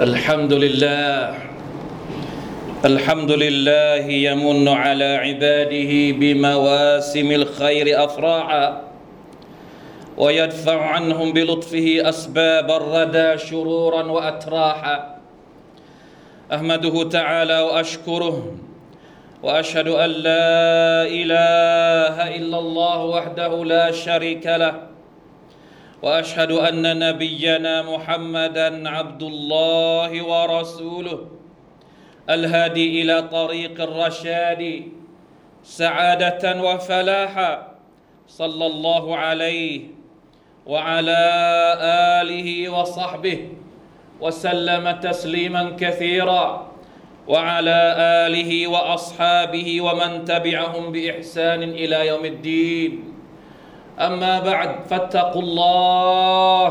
الحمد لله الحمد لله يمن على عباده بمواسم الخير افراحا ويدفع عنهم بلطفه أسباب الردى شرورا وأتراحا. أحمده تعالى وأشكره وأشهد أن لا إله إلا الله وحده لا شريك له وأشهد أن نبينا محمدا عبد الله ورسوله. الهادي إلى طريق الرشاد سعادة وفلاحا صلى الله عليه وعلى آله وصحبه وسلم تسليما كثيرا. وعلى آله وأصحابه ومن تبعهم بإحسان إلى يوم الدين. اما بعد فاتقوا الله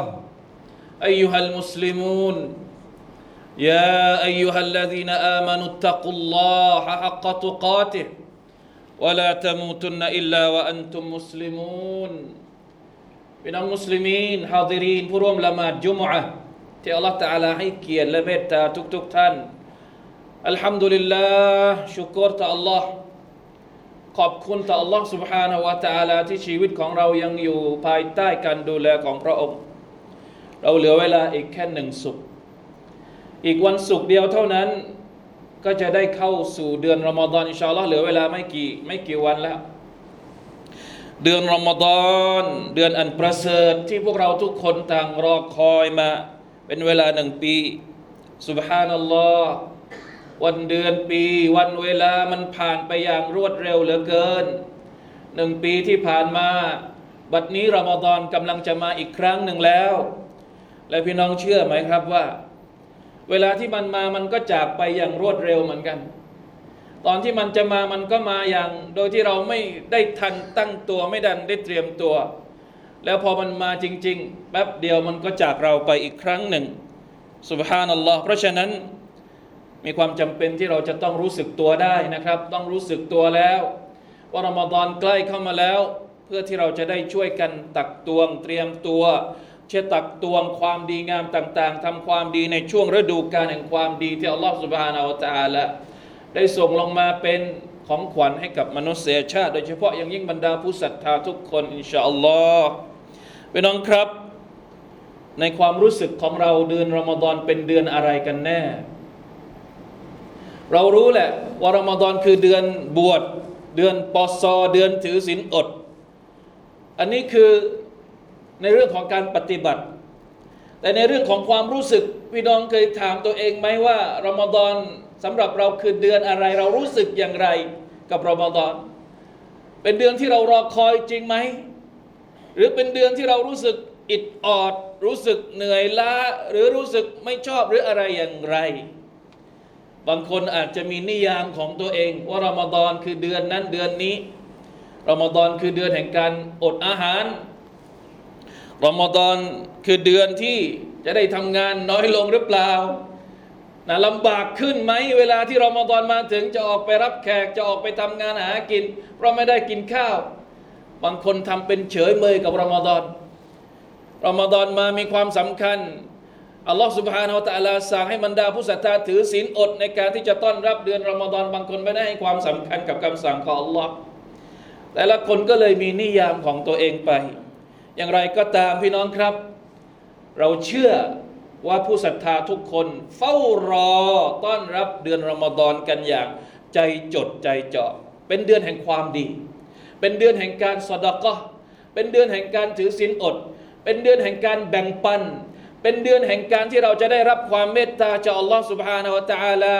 ايها المسلمون يا ايها الذين امنوا اتقوا الله حق تقاته ولا تموتن الا وانتم مسلمون พี่น้องมุสลิมีนฮาดิรีนผู้ร่วมละหมาดจุมอะห์ที่อัลลอฮฺตะอาลาให้เกียรติและเมตตาทุกๆทท่านอัลฮัมดุลิลลาห์ชุกรต่อ Allah ขอบคุณต่อ Allah سبحانه และ تعالى ที่ชีวิตของเรายังอยู่ภายใต้การดูแลของพระองค์ เราเหลือเวลาอีกแค่หนึ่งสุข อีกวันศุกร์เดียวเท่านั้น ก็จะได้เข้าสู่เดือนรอมฎอนอินชาอัลลอฮ์เหลือเวลาไม่กี่ไม่กี่วันแล้ว เดือนรอมฎอนเดือนอันประเสริฐที่พวกเราทุกคนต่างรอคอยมา เป็นเวลาหนึ่งปีสุบฮานัลลอฮ์ วันเดือนปีวันเวลามันผ่านไปอย่างรวดเร็วเหลือเกินหนึ่งปีที่ผ่านมา บัดนี้รอมฎอนกำลังจะมาอีกครั้งหนึ่งแล้ว และพี่น้องเชื่อไหมครับว่า เวลาที่มันมามันก็จากไปอย่างรวดเร็วเหมือนกัน ตอนที่มันจะมามันก็มาอย่าง โดยที่เราไม่ได้ทันตั้งตัวไม่ดันได้เตรียมตัว แล้วพอมันมาจริง ๆ แป๊บเดียวมันก็จากเราไปอีกครั้งหนึ่งสุบฮานัลลอฮ์เพราะฉะนั้น มีความจำเป็นที่เราจะต้องรู้สึกตัวได้นะครับ ต้องรู้สึกตัวแล้วว่ารอมฎอนใกล้เข้ามาแล้ว เพื่อที่เราจะได้ช่วยกันตักตวงเตรียมตัวเช่ตักตวงความดีงามต่าง ๆทำความดีในช่วงฤดูกาลแห่งความดีที่อัลลอฮฺสุบฮานาอัลตาละได้ส่งลงมาเป็นของขวัญให้กับมนุษยชาติ โดยเฉพาะอย่างยิ่งบรรดาผู้ศรัทธาทุกคนอินชาอัลลอฮ์พี่น้องครับ ในความรู้สึกของเราเดือนรอมฎอนเป็นเดือนอะไรกันแน่ เรารู้แหละว่ารอมฎอนคือเดือนบวชเดือนปอซอเดือนถือศีลอด อันนี้คือในเรื่องของการปฏิบัติ แต่ในเรื่องของความรู้สึกพี่น้องเคยถามตัวเองไหมว่ารอมฎอนสำหรับเราคือเดือนอะไร เรารู้สึกอย่างไรกับรอมฎอนเป็นเดือนที่เรารอคอยจริงไหมหรือเป็นเดือนที่เรารู้สึกอิดออด รู้สึกเหนื่อยล้าหรือรู้สึกไม่ชอบหรืออะไรอย่างไร บางคนอาจจะมีนิยามของตัวเอง ว่ารอมฎอนคือเดือนนั้นเดือนนี้รอมฎอนคือเดือนแห่งการอดอาหารรอมฎอนคือเดือนที่จะได้ทำงานน้อยลงหรือเปล่านะลำบากขึ้นไหมเวลาที่รอมฎอนมาถึงจะออกไปรับแขกจะออกไปทำงานหากิน เพราะไม่ได้กินข้าว บางคนทำเป็นเฉยเมยกับรอมฎอนรอมฎอนมามีความสำคัญ อัลลอฮฺสุบฮานาอัลตะลาสั่งให้บรรดาผู้ศรัทธาถือศีลอดในการที่จะต้อนรับเดือนรอมฎอนบางคนไม่ได้ให้ความสำคัญกับคำสั่งของอัลลอฮ์แต่ละคนก็เลยมีนิยามของตัวเองไป อย่างไรก็ตามพี่น้องครับ เราเชื่อว่าผู้ศรัทธาทุกคนเฝ้ารอต้อนรับเดือนรอมฎอนกันอย่างใจจดใจเจาะ เป็นเดือนแห่งความดี เป็นเดือนแห่งการสดกะเป็นเดือนแห่งการถือศีลอด เป็นเดือนแห่งการแบ่งปัน เป็นเดือนแห่งการที่เราจะได้รับความเมตตาจากอัลลอฮฺ سبحانه และ تعالى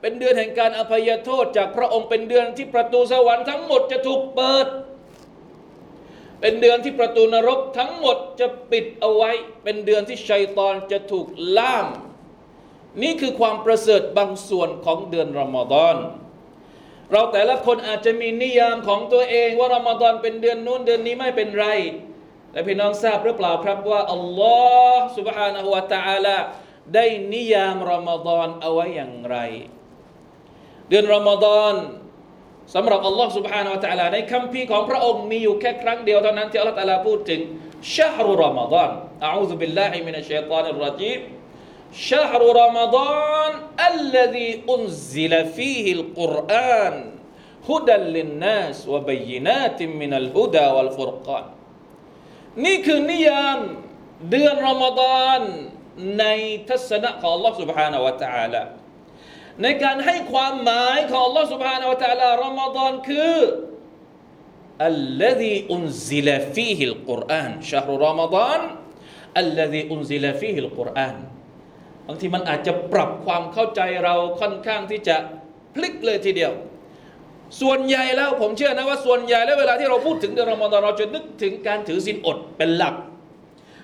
เป็นเดือนแห่งการอภัยโทษจากพระองค์เป็นเดือนที่ประตูสวรรค์ทั้งหมดจะถูกเปิด เป็นเดือนที่ประตูนรกทั้งหมดจะปิดเอาไว้ เป็นเดือนที่ชัยตอนจะถูกล่าม นี่คือความประเสริฐบางส่วนของเดือนรอมฎอน เราแต่ละคนอาจจะมีนิยามของตัวเองว่ารอมฎอนเป็นเดือนนู้นเดือนนี้ไม่เป็นไร แต่พี่น้องทราบหรือเปล่าครับว่าอัลลอฮ์ سبحانه และ تعالى ได้นิยามรอมฎอนเอาไว้อย่างไร เดือนรอมฎอนสำหรับอัลลอฮ์ سبحانه และ تعالى ในคัมภีร์ของพระองค์มีอยู่แค่ครั้งเดียวเท่านั้นที่อัลลอฮ์ تعالى พูดถึงชาฮรุรอมฎอนอะอูซุบิลลาฮิมินัชชัยฏอนิรรจีม شهر رمضان الذي أنزل فيه القرآن هدى للناس وبينات من الهدى والفرقان นี่คือนิยามเดือนรอมฎอนในทัศนะของ Allah سبحانه และ تعالى ในการให้ความหมายของ Allah سبحانه และ تعالى รอมฎอนคือ الذي أنزل فيه القرآن شهر رمضان الذي أنزل فيه القرآن บางทีมันอาจจะปรับความเข้าใจเราค่อนข้างที่จะพลิกเลยทีเดียว ส่วนใหญ่แล้วผมเชื่อนะว่าส่วนใหญ่แล้วเวลาที่เราพูดถึงเดือนรอมฎอนเราจะนึกถึงการถือศีลอดเป็นหลัก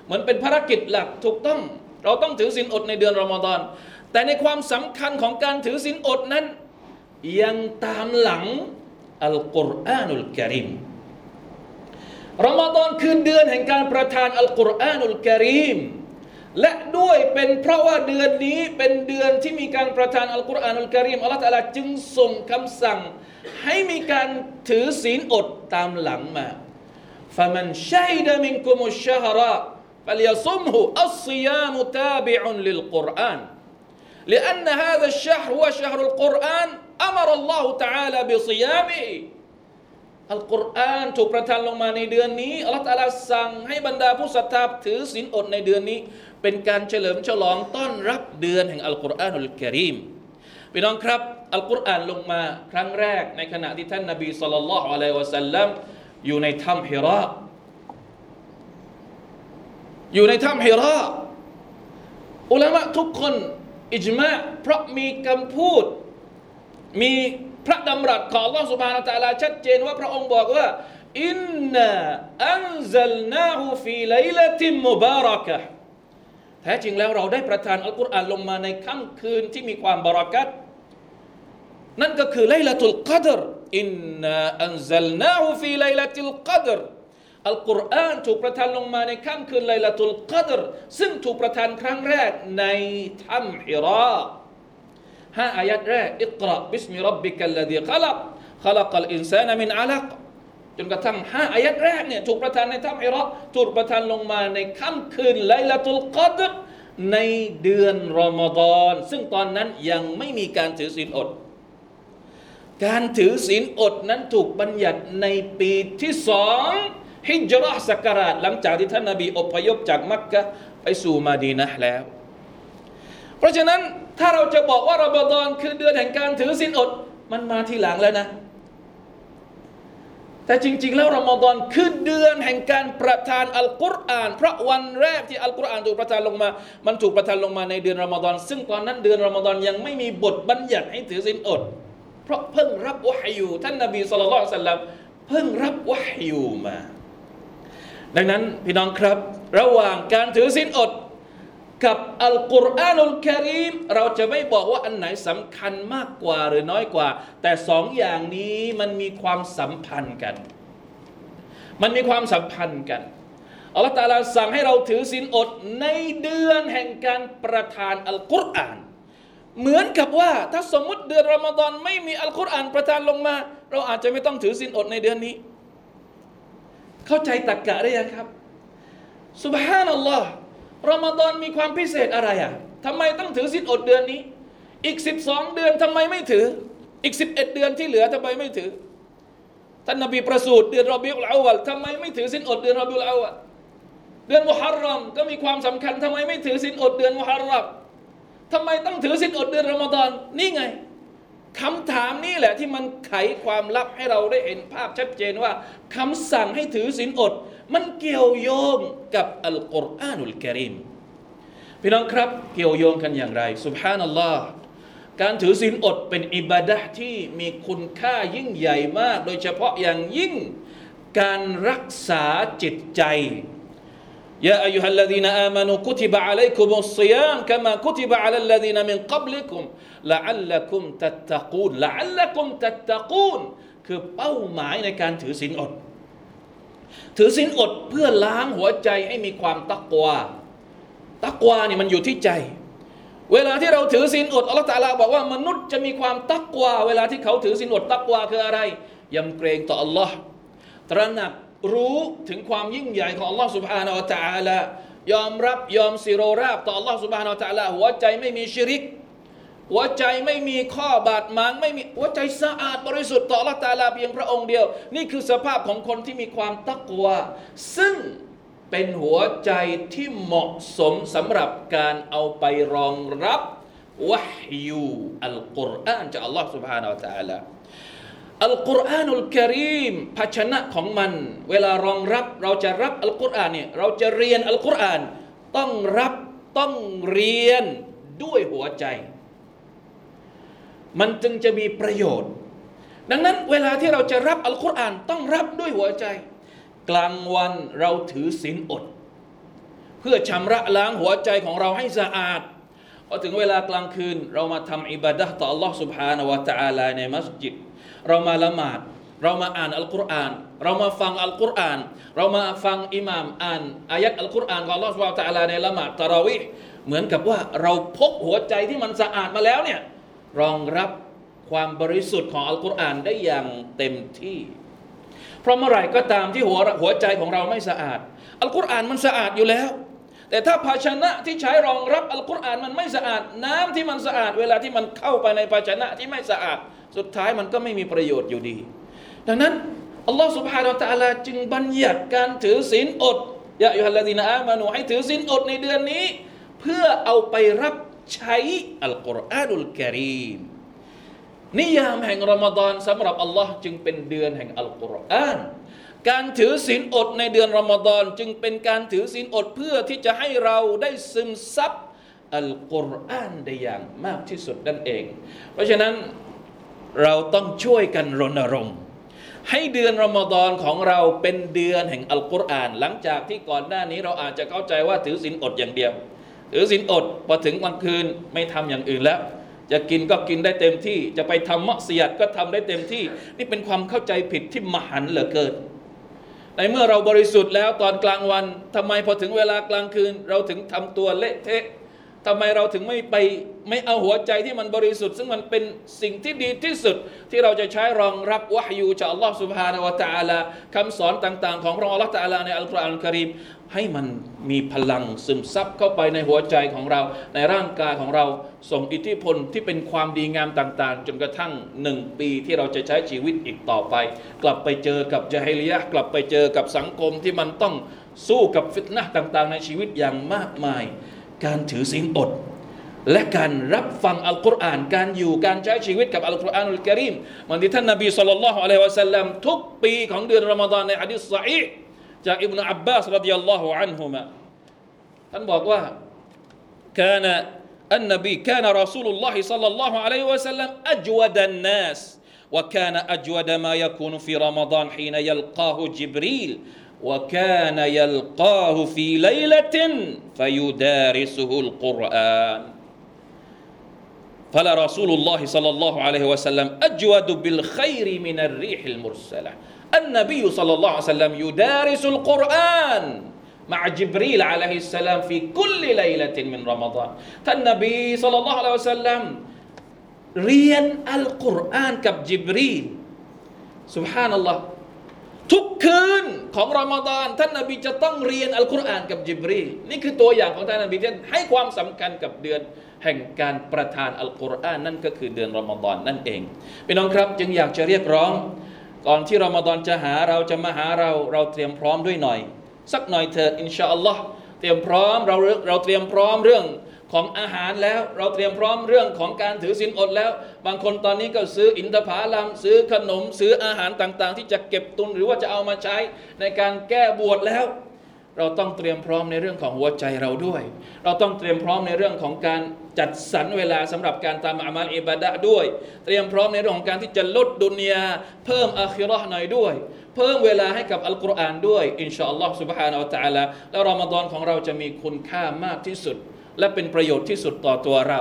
เหมือนเป็นภารกิจหลักถูกต้อง เราต้องถือศีลอดในเดือนรอมฎอนแต่ในความสำคัญของการถือศีลอดนั้น ยังตามหลังอัลกุรอานุลกิริมรอมฎอนคือเดือนแห่งการประทานอัลกุรอานุลกิริม และด้วยเป็นเพราะว่าเดือนนี้เป็นเดือนที่มีการประทานอัลกุรอานุลกิริมอัลลอฮฺตะลาจึงส่งคำสั่ง ให้มีการถือศีลอดตามหลังมา فمن شهد منكم الشهر فليصمه الصيام تابع للقرآن لأن هذا الشهر هو شهر القرآن أمر الله تعالى بصيامه อัลกุรอานถูกประทานลงมาในเดือนนี้อัลลอฮฺตะอาลาสั่งให้บรรดาผู้ศรัทธาถือศีลอดในเดือนนี้ เป็นการเฉลิมฉลองต้อนรับเดือนแห่งอัลกุรอานุลกิริมพี่น้องครับ อัลกุรอานลงมาครั้งแรกในขณะที่ท่านนบีสุลต่านละฮ์อะลัยฮิวะสัลลัมอยู่ในถ้ำฮิราอยู่ในถ้ำฮิราอุลามะทุกคนอิจมาเพราะมีคำพูด มีพระดำรัสของ Allah سبحانه และ تعالى ชัดเจนว่าพระองค์บอกว่าอินนาอันซัลนาหูฟีไลลติมมุบารักะ แท้จริงแล้วเราได้ประทานอัลกุรอานลงมาในค่ำคืนที่มีความบารักัตนั่นก็คือ ليلة القدر إنا أنزلناه في ليلة القدرอัลกุรอานถูกประทานลงมาในค่ำคืน ليلة القدر ซึ่งถูกประทานครั้งแรกในถ้ำฮิราห้าอายัดแรกاقرأ باسم ربك الذي خلق خلق الإنسان من علق จนกระทั่งห้าอายัดแรกเนี่ยถูกประทานในถ้ำฮิราถูกประทานลงมาในค่ำคืน ليلة القدر ในเดือนรอมฎอน ซึ่งตอนนั้นยังไม่มีการถือศีลอด การถือศีลอดนั้นถูกบัญญัติในปีที่สองฮิจรัสกราชหลังจากที่ท่านนบีอพยพจากมักกะไปสู่มาดีนะแล้ว เพราะฉะนั้นถ้าเราจะบอกว่ารอมฎอนคือเดือนแห่งการถือศีลอด มันมาทีหลังแล้วนะ แต่จริง ๆ แล้วรอมฎอนคือเดือนแห่งการประทานอัลกุรอาน เพราะวันแรกที่อัลกุรอานถูกประทานลงมา มันถูกประทานลงมาในเดือนรอมฎอนซึ่งตอนนั้นเดือนรอมฎอนยังไม่มีบทบัญญัติให้ถือศีลอด เพราะเพิ่งรับวะฮยูท่านนบีสุลต่านสัลลัมเพิ่งรับวะฮยูมา ดังนั้นพี่น้องครับ ระหว่างการถือศีลอด กับอัลกุรอานุลกิริมเราจะไม่บอกว่าอันไหนสำคัญมากกว่าหรือน้อยกว่า แต่สองอย่างนี้มันมีความสัมพันธ์กัน มันมีความสัมพันธ์กันอัลลอฮฺตาลาสั่งให้เราถือศีลอดในเดือนแห่งการประทานอัลกุรอาน เหมือนกับว่าถ้าสมมติเดือนรอมฎอนไม่มีอัลกุรอานประทานลงมา เราอาจจะไม่ต้องถือศีลอดในเดือนนี้ เข้าใจตักกะได้ยังครับสุบฮานัลลอฮ์ รอมฎอนมีความพิเศษอะไรอะทำไมต้องถือศีลอดเดือนนี้ อีก 12 เดือนทำไมไม่ถือ อีก 11 เดือนที่เหลือทำไมไม่ถือ ท่านนบีประสูติเดือนรอบิอุลอาวัลทำไมไม่ถือศีลอดเดือนรอบิอุลอาวัลเดือนมุฮัรรอมก็มีความสำคัญทำไมไม่ถือศีลอดเดือนมุฮัรรอมทำไมต้องถือศีลอดเดือนรอมฎอนนี่ไง คำถามนี้แหละที่มันไขความลับให้เราได้เห็นภาพชัดเจนว่าคำสั่งให้ถือศีลอด มันเกี่ยวโยงกับอัลกุรอานุลกิริมพี่น้องครับเกี่ยวโยงกันอย่างไรสุบฮานัลลอฮ์การถือศีลอดเป็นอิบาดะห์ที่มีคุณค่ายิ่งใหญ่มาก โดยเฉพาะอย่างยิ่งการรักษาจิตใจ يا أيها الذين آمنوا كتب عليكم الصيام كما كتب على الذين من قبلكم لعلكم تتقون لعلكم تتقون คือเป้าหมายในการถือศีลอด ถือศีลอดเพื่อล้างหัวใจให้มีความตักวา ตักวานี่มันอยู่ที่ใจ เวลาที่เราถือศีลอดอัลลอฮฺตะลาบอกว่ามนุษย์จะมีความตักวา เวลาที่เขาถือศีลอดตักวาคืออะไรยำเกรงต่ออัลลอฮ์ตระหนัก รู้ถึงความยิ่งใหญ่ของ Allah سبحانه และ تعالى ยอมรับยอมสิโรราบต่อ Allah سبحانه และ تعالى หัวใจไม่มีชิริก หัวใจไม่มีข้อบาดหมางไม่มีหัวใจสะอาดบริสุทธิ์ต่อ Allah ตาลาเพียงพระองค์เดียว นี่คือสภาพของคนที่มีความตักวาซึ่งเป็นหัวใจที่เหมาะสมสำหรับการเอาไปรองรับวะฮยูอัลกุรอานจาก Allah سبحانه และ تعالى อัลกุรอานุลกิริมภาชนะของมัน เวลารองรับเราจะรับอัลกุรอานเนี่ยเราจะเรียนอัลกุรอาน ต้องรับต้องเรียนด้วยหัวใจ มันจึงจะมีประโยชน์ ดังนั้นเวลาที่เราจะรับอัลกุรอานต้องรับด้วยหัวใจ กลางวันเราถือศีลอด เพื่อชำระล้างหัวใจของเราให้สะอาด อถึงเวลากลางคืน เรามาทำอิบาดะห์ต่อ Allah سبحانه และ تعالى ในมัสยิด เรามาละหมาด เรามาอ่านอัลกุรอาน เรามาฟังอัลกุรอาน เรามาฟังอิหม่ามอ่านอายัดอัลกุรอานของ Allah سبحانه และ تعالى ในละหมาดตะราวิห์เหมือนกับว่าเราพกหัวใจที่มันสะอาดมาแล้วเนี่ยรองรับความบริสุทธิ์ของอัลกุรอานได้อย่างเต็มที่ เพราะเมื่อไหร่ก็ตามที่หัวหัวใจของเราไม่สะอาด อัลกุรอานมันสะอาดอยู่แล้ว แต่ถ้าภาชนะที่ใช้รองรับอัลกุรอานมันไม่สะอาด น้ำที่มันสะอาด เวลาที่มันเข้าไปในภาชนะที่ไม่สะอาด สุดท้ายมันก็ไม่มีประโยชน์อยู่ดี ดังนั้นอัลลอฮ์สุบฮานาอัลลอจึงบัญญัติการถือศีลอดยะอยู่ฮัลลาดีนะมาหนูให้ถือศีลอดในเดือนนี้ เพื่อเอาไปรับใช้อัลกุรอานุลกริมนิยามแห่งรอมฎอนสำหรับอัลลอฮ์จึงเป็นเดือนแห่งอัลกุรอาน การถือศีลอดในเดือนรอมฎอนจึงเป็นการถือศีลอดเพื่อที่จะให้เราได้ซึมซับอัลกุรอานได้อย่างมากที่สุดนั่นเอง เพราะฉะนั้นเราต้องช่วยกันรณรงค์ให้เดือนรอมฎอนของเราเป็นเดือนแห่งอัลกุรอาน หลังจากที่ก่อนหน้านี้เราอาจจะเข้าใจว่าถือศีลอดอย่างเดียว ถือศีลอดพอถึงวันคืนไม่ทำอย่างอื่นแล้ว จะกินก็กินได้เต็มที่ จะไปทำมักเสียดก็ทำได้เต็มที่ นี่เป็นความเข้าใจผิดที่มหันเหลือเกิน ในเมื่อเราบริสุทธิ์แล้วตอนกลางวัน ทำไมพอถึงเวลากลางคืน เราถึงทำตัวเละเทะทำไมเราถึงไม่ไปไม่เอาหัวใจที่มันบริสุทธิ์ ซึ่งมันเป็นสิ่งที่ดีที่สุด ที่เราจะใช้รองรับวะฮยูจากอัลลอฮ์สุบฮานาวะตะอาลาคำสอนต่าง ๆ ของพระองค์อัลลอฮ์ตะอาลาในอัลกุรอานอัลกิรีม ให้มันมีพลังซึมซับเข้าไปในหัวใจของเรา ในร่างกายของเราส่งอิทธิพลที่เป็นความดีงามต่างๆ จนกระทั่งหนึ่งปีที่เราจะใช้ชีวิตอีกต่อไป กลับไปเจอกับจาฮิลียะกลับไปเจอกับสังคมที่มันต้องสู้กับฟิตนะต่างๆ ในชีวิตอย่างมากมาย การถือศีลอดและการรับฟังอัลกุรอาน การอยู่การใช้ชีวิตกับอัลกุรอานุลกิริมมือนที่ท่านนบีสุลต่านละฮ์อะลัยฮิวะสัลลัมทุกปีของเดือนรอมฎอนในฮะดิษสฮี จากอิบนาอับบาสรดิยัลลอฮุอันฮุมะท่านบอกว่า كان النبي كان رسول الله صلى الله عليه وسلم أجود الناس وكان أجود ما يكون في رمضان حين يلقاه جبريل وكان يلقاه في ليلة فيدارسه القرآن فلا رسول الله صلى الله عليه وسلم أجود بالخير من الريح المرسلة อันนบีอยู่สัลลัลลอฮุอะลัยฮิสลามยูดาริสุลกุรอานมาจิบรีลอะลัยฮิสสลามฟีกุลลิไลลตินมินรอมฎอนท่านนบีสัลลัลลอฮุอะลัมเรียนอัลกุรอานกับจิบรีลสุบฮานัลลทุกคืนของรอมฎอนท่านนบีจะต้องเรียนอัลกุรอานกับจิบรีลนี่คือตัวอย่างของท่านนบีที่ให้ความสำคัญกับเดือนแห่งการประทานอัลกุรอานนั่นก็คือเดือนรอมฎอนนั่นเองพี่น้องครับ จึงอยากจะเรียกร้อง ก่อนที่รอมฎอนจะหาเราจะมาหาเรา เราเตรียมพร้อมด้วยหน่อย สักหน่อยเถิดอินชาอัลลอฮ์เตรียมพร้อมเราเราเตรียมพร้อมเรื่องของอาหารแล้วเราเตรียมพร้อมเรื่องของการถือศีลอดแล้ว บางคนตอนนี้ก็ซื้ออินทผลัมซื้อขนมซื้ออาหารต่างๆ ที่จะเก็บตุนหรือว่าจะเอามาใช้ในการแก้บวชแล้ว เราต้องเตรียมพร้อมในเรื่องของหัวใจเราด้วย เราต้องเตรียมพร้อมในเรื่องของการจัดสรรเวลาสำหรับการทำอามัลอิบาดะห์ด้วย เตรียมพร้อมในเรื่องของการที่จะลดดุนยาเพิ่มอาคิเราะห์หน่อยด้วย เพิ่มเวลาให้กับอัลกุรอานด้วยอินชาอัลลอฮ์ سبحانه และ تعالى แล้วรอมฎอนของเราจะมีคุณค่ามากที่สุด และเป็นประโยชน์ที่สุดต่อตัวเรา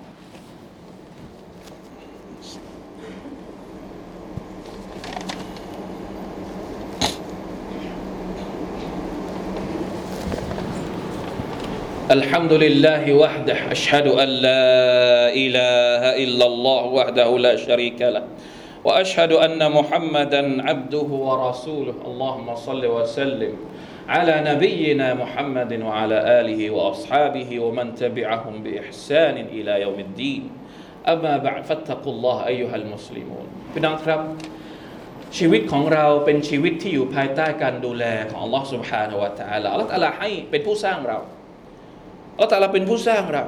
الحمد لله وحده أشهد أن لا إله إلا الله وحده لا شريك له وأشهد أن محمدا عبده ورسوله. اللهم صل وسلم على نبينا محمد وعلى آله وأصحابه ومن تبعهم بإحسان إلى يوم الدين. أما بعد فاتقوا الله أيها المسلمون. พี่น้องครับ ชีวิตของเราเป็นชีวิตที่อยู่ภายใต้การดูแลของ Allah سبحانه และ تعالى อัลลอฮฺให้เป็นผู้สร้างเรา อัลลอฮฺตะอาลาเป็นผู้สร้างเรา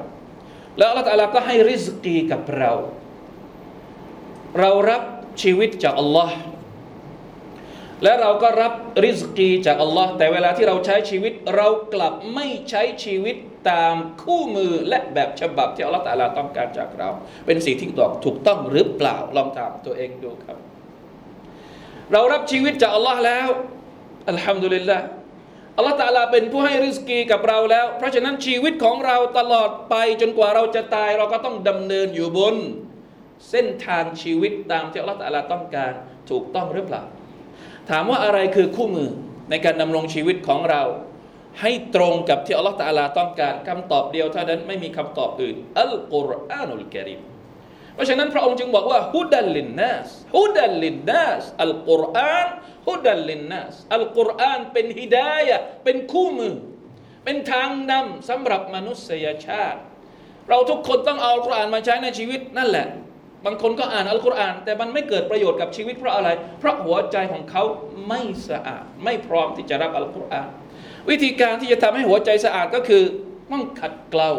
แล้วอัลลอฮฺตะอาลาก็ให้ริสกีกับเรา เรารับชีวิตจากอัลลอฮ์และเราก็รับริสกีจากอัลลอฮ์แต่เวลาที่เราใช้ชีวิต เรากลับไม่ใช้ชีวิตตามคู่มือและแบบฉบับที่อัลลอฮ์ตะอาลาต้องการจากเรา เป็นสิ่งที่ถูกต้องหรือเปล่าลองถามตัวเองดูครับ เรารับชีวิตจากอัลลอฮ์แล้วอัลฮัมดุลิลละ อัลลอฮ์ตาลาเป็นผู้ให้ริสกีกับเราแล้ว เพราะฉะนั้นชีวิตของเราตลอดไปจนกว่าเราจะตายเราก็ต้องดำเนินอยู่บน เส้นทางชีวิตตามที่อัลลอฮ์ตาลาต้องการถูกต้องหรือเปล่า ถามว่าอะไรคือคู่มือในการดำรงชีวิตของเรา ให้ตรงกับที่อัลลอฮฺตาลาต้องการคำตอบเดียวเท่านั้นไม่มีคำตอบอื่นอัลกุรอานุลกิริมเพราะฉะนั้นพระองค์จึงบอกว่าฮุดัลลินนัสฮุดัลลินนัสอัลกุรอาน ฮุดัลลินนัสอัลกุรอานเป็นฮิดายะเป็นคู่มือ เป็นทางนำสำหรับมนุษยชาติ เราทุกคนต้องเอาอัลกุรอานมาใช้ในชีวิตนั่นแหละ บางคนก็อ่านอัลกุรอาน แต่มันไม่เกิดประโยชน์กับชีวิตเพราะอะไร เพราะหัวใจของเขาไม่สะอาด ไม่พร้อมที่จะรับอัลกุรอาน วิธีการที่จะทำให้หัวใจสะอาดก็คือต้องขัดเกลา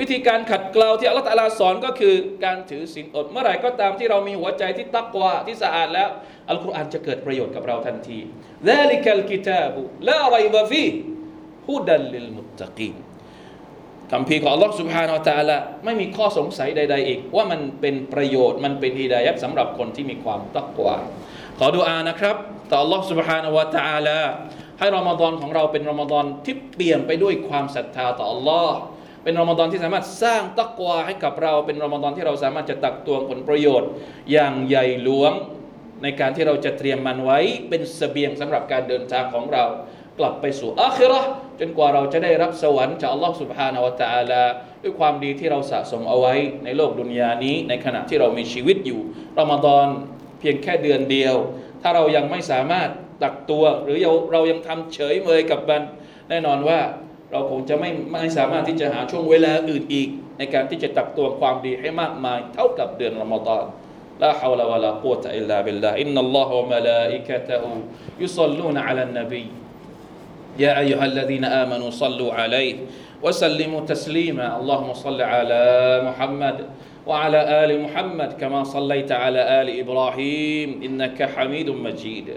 วิธีการขัดเกลาที่อัลลอฮฺตะลาสอนก็คือการถือศีลอด เมื่อไหร่ก็ตามที่เรามีหัวใจที่ตักวาที่สะอาดแล้ว อัลกุรอานจะเกิดประโยชน์กับเราทันที ذلك الكتاب لا ريب فيه هدى للمتقين คำพีของ Allah سبحانه และ تعالى ไม่มีข้อสงสัยใด ๆ อีก ว่ามันเป็นประโยชน์มันเป็นฮิดายัดสำหรับคนที่มีความตักวาขอดุอานะครับ ต่อ Allah سبحانه และ تعالى ให้รอมฎอนของเราเป็นรอมฎอนที่เปลี่ยนไปด้วยความศรัทธาต่อ Allah เป็นรอมฎอนที่สามารถสร้างตักวาให้กับเรา เป็นรอมฎอนที่เราสามารถจะตักตวงผลประโยชน์ อย่างใหญ่หลวงในการที่เราจะเตรียมมันไว้เป็นสเสบียงสำหรับการเดินทางของเรา กลับไปสู่อัคิรอจนกว่าเราจะได้รับสวรรค์จากอัลลอฮฺสุบฮานาวะตาลาด้วยความดีที่เราสะสมเอาไว้ในโลกดุนยานี้ ในขณะที่เรามีชีวิตอยู่รอมฎอนเพียงแค่เดือนเดียว ถ้าเรายังไม่สามารถตักตัว หรือเรายังทำเฉยเมยกับมันแน่นอนว่า เราคงจะไม่ไม่สามารถที่จะหาช่วงเวลาอื่นอีก ในการที่จะตักตัวความดีให้มากมาย เท่ากับเดือนรอมฎอน لا حول ولا قوة إلا بالله إن الله وملائكته يصلون على النبي يا أيها الذين آمنوا صلوا عليه وسلموا تسليما اللهم صل على محمد وعلى آل محمد كما صليت على آل إبراهيم إنك حميد مجيد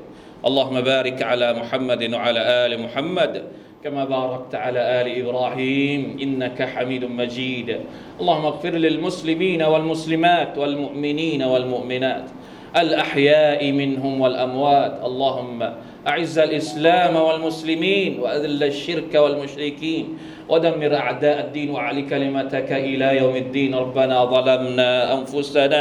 اللهم بارك على محمد وعلى آل محمد كما باركت على آل إبراهيم إنك حميد مجيد. اللهم اغفر للمسلمين والمسلمات والمؤمنين والمؤمنات الأحياء منهم والأموات. اللهم أعز الإسلام والمسلمين وأذل الشرك والمشركين ودمر أعداء الدين وعلي كلمتك إلى يوم الدين. ربنا ظلمنا أنفسنا